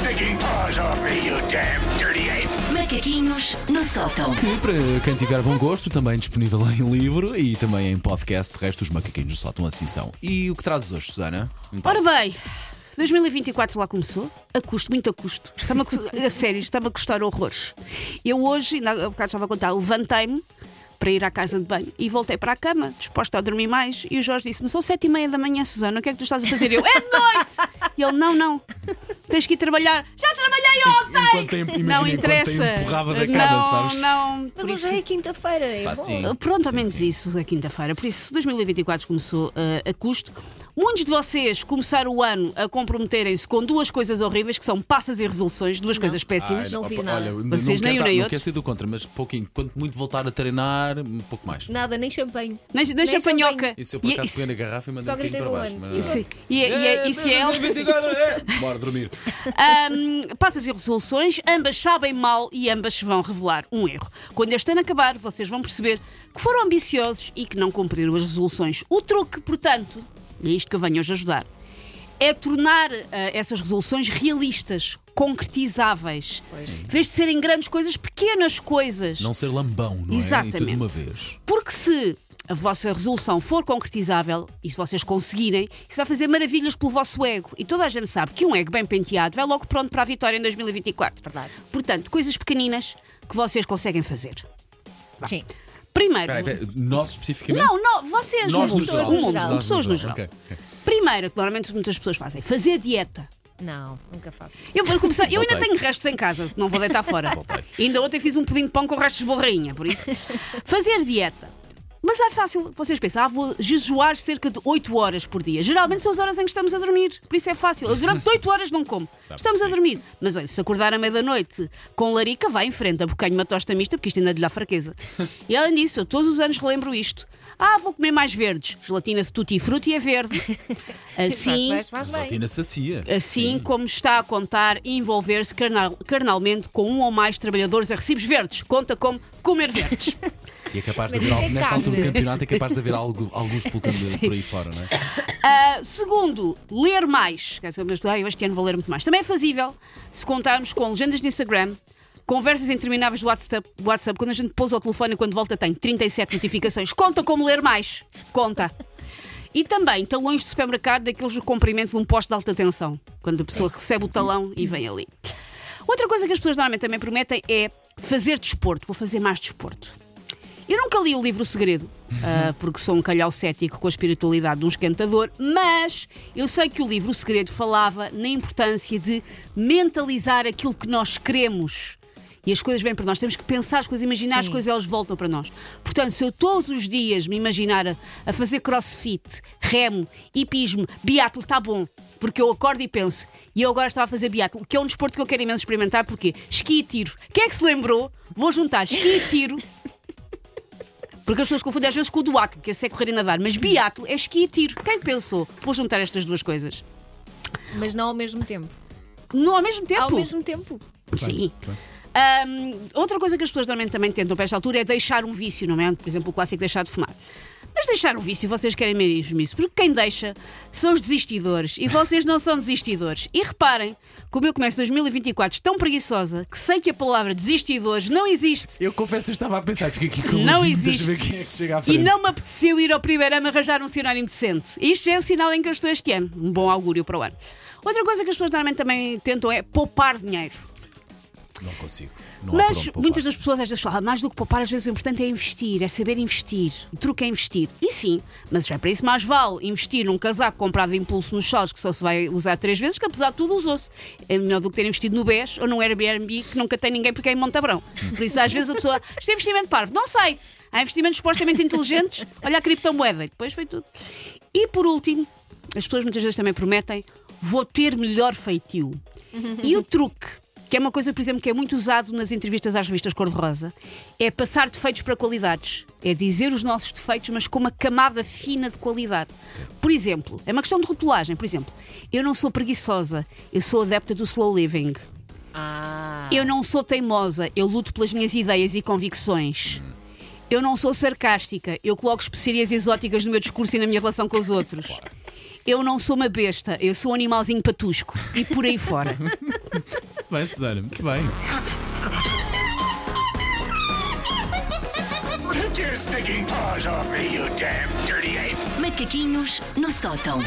stinking paws off me, you damn dirty ape! Macaquinhos no sótão. Que para quem tiver bom gosto, também disponível em livro e também em podcast. De resto, os macaquinhos soltam assim são. E o que trazes hoje, Susana? Então, Ora bem, 2024 lá começou, a custo, muito a custo. Está-me a, a sério, está-me a custar horrores. Eu hoje, ainda há bocado estava a contar, levantei-me para ir à casa de banho e voltei para a cama, disposta a dormir mais. E o Jorge disse-me: São sete e meia da manhã, Susana, o que é que tu estás a fazer? Eu, é de noite! E ele: Não, não, tens que ir trabalhar. Já trabalhei ontem! Enquanto tem- imagina, não enquanto interessa. tem empurrava da cama, não, sabes? Não, Mas hoje isso- é quinta-feira, é Pá, bom. sim. Pronto, ao menos sim. isso, é quinta-feira. Por isso, 2024 começou eh, a custo. Muitos de vocês começaram o ano a comprometerem-se com duas coisas horríveis, que são passas e resoluções, duas coisas péssimas. não fiz nada. Olha, Vocês não nem um quero, nem não quero ser do contra, mas pouquinho. Quanto muito voltar a treinar, um pouco mais. Nada, nem champanhe. Nem, nem champanhoca. Isso eu por E- acaso peguei na garrafa e mandei Só um para baixo. ano. mas- Sim. E, é- e, é- e se é eles- 2024, é. Bora dormir. Ahm, passas e resoluções, ambas sabem mal e ambas vão revelar um erro. Quando este ano acabar, vocês vão perceber que foram ambiciosos e que não cumpriram as resoluções. O truque, portanto, e é isto que eu venho hoje ajudar, é tornar ah, essas resoluções realistas, concretizáveis. Em vez de serem grandes coisas, pequenas coisas. Não ser lambão, não é? E Exatamente. tudo de uma vez. Porque se a vossa resolução for concretizável e se vocês conseguirem, isso vai fazer maravilhas pelo vosso ego. E toda a gente sabe que um ego bem penteado vai logo pronto para a vitória em 2024. Verdade. Portanto, coisas pequeninas que vocês conseguem fazer. Sim. Primeiro. Espera aí, espera aí, nós especificamente? Não, não, vocês, Nós no mundo, geral. o mundo, Nós no pessoas no geral. geral. Ok, ok. Primeiro, que normalmente muitas pessoas fazem, fazer dieta. Não, nunca faço isso. Eu, vou começar, eu ainda Voltei. tenho restos em casa, não vou deitar fora. Voltei. Ainda ontem fiz um pudim de pão com restos de borrainha, por isso. Fazer dieta. Mas é fácil, vocês pensam, ah, vou jejuar cerca de 8 horas por dia. Geralmente são as horas em que estamos a dormir, por isso é fácil. Eu durante 8 horas não como. Estamos a dormir. Mas olha, se acordar à meia-noite com larica, vai em frente, abocanho uma tosta mista, porque isto ainda lhe dá fraqueza. E além disso, eu todos os anos relembro isto. Ah, vou comer mais verdes. Gelatina-se tutti frutti é verde. Assim, Faz, faz, faz bem. Gelatina sacia. Assim como está a contar e envolver-se carnal- carnalmente com um ou mais trabalhadores a recibos verdes. Conta como comer verdes. E é capaz de haver, é nesta altura do campeonato, é capaz de haver algo, alguns pelo caminho por aí fora, não é? Ah, segundo, ler mais. Mas, "Ai, eu este ano vou ler muito mais. Também é fazível se contarmos com legendas de Instagram. Conversas intermináveis do WhatsApp, WhatsApp, quando a gente pousa o telefone e quando volta tem 37 notificações. Conta como ler mais. Conta. E também talões de supermercado daqueles do comprimento de um poste de alta tensão. Quando a pessoa recebe o talão e vem ali. Outra coisa que as pessoas normalmente também prometem é fazer desporto. Vou fazer mais desporto. Eu nunca li o livro O Segredo, ah, porque sou um calhau cético com a espiritualidade de um esquentador, mas eu sei que o livro O Segredo falava na importância de mentalizar aquilo que nós queremos. E as coisas vêm para nós. Temos que pensar as coisas, imaginar as Sim. coisas, elas voltam para nós. Portanto, se eu todos os dias me imaginar a, a fazer crossfit, remo, hipismo, biatlo, está bom. Porque eu acordo e penso, e eu agora estava a fazer biatlo, que é um desporto que eu quero imenso experimentar, porque esqui e tiro. Quem é que se lembrou? Vou juntar esqui e tiro porque as pessoas confundem às vezes com o duaco, que esse é correr e nadar. Mas biatlo é esqui e tiro. Quem pensou? Vou juntar estas duas coisas. Mas não ao mesmo tempo. Não ao mesmo tempo? Ao mesmo tempo. Sim. Ahm, outra coisa que as pessoas normalmente também tentam para esta altura é deixar um vício, não é? Por exemplo, o clássico deixar de fumar. Mas deixar um vício, vocês querem mesmo isso? Porque quem deixa são os desistidores. E vocês não são desistidores. E reparem, como eu começo 2024 tão preguiçosa que sei que a palavra desistidores não existe. Eu confesso que estava a pensar, fica aqui com o Não existe. ver quem é que chega à E não me apeteceu ir ao primeiro ano arranjar um sinónimo decente. Isto é o sinal em que eu estou este ano. Um bom augúrio para o ano. Outra coisa que as pessoas normalmente também tentam é poupar dinheiro. Não consigo. Não Mas muitas das pessoas às vezes falam, "Ah, mais do que poupar, às vezes o importante é investir, é saber investir. O truque é investir. E sim, mas já é para isso mais vale investir num casaco comprado de impulso nos shows que só se vai usar três vezes, que apesar de tudo usou-se. É melhor do que ter investido no BES ou num Airbnb que nunca tem ninguém porque é em Montabrão. Por isso às vezes a pessoa, isto é investimento parvo. Não sei. Há investimentos supostamente inteligentes. Olha a criptomoeda. E depois foi tudo. E por último, as pessoas muitas vezes também prometem, vou ter melhor feitio. E o truque que é uma coisa, por exemplo, que é muito usado nas entrevistas às revistas Cor-de-Rosa, é passar defeitos para qualidades. É dizer os nossos defeitos, mas com uma camada fina de qualidade. Por exemplo, é uma questão de rotulagem. Por exemplo, eu não sou preguiçosa, eu sou adepta do slow living. Ah. Eu não sou teimosa, eu luto pelas minhas ideias e convicções. Eu não sou sarcástica, eu coloco especiarias exóticas no meu discurso e na minha relação com os outros. Eu não sou uma besta, eu sou um animalzinho patusco. E por aí fora. Bem, Susana, muito bem. Take your stinking paws off me, you damn dirty ape! Macaquinhos no sótão.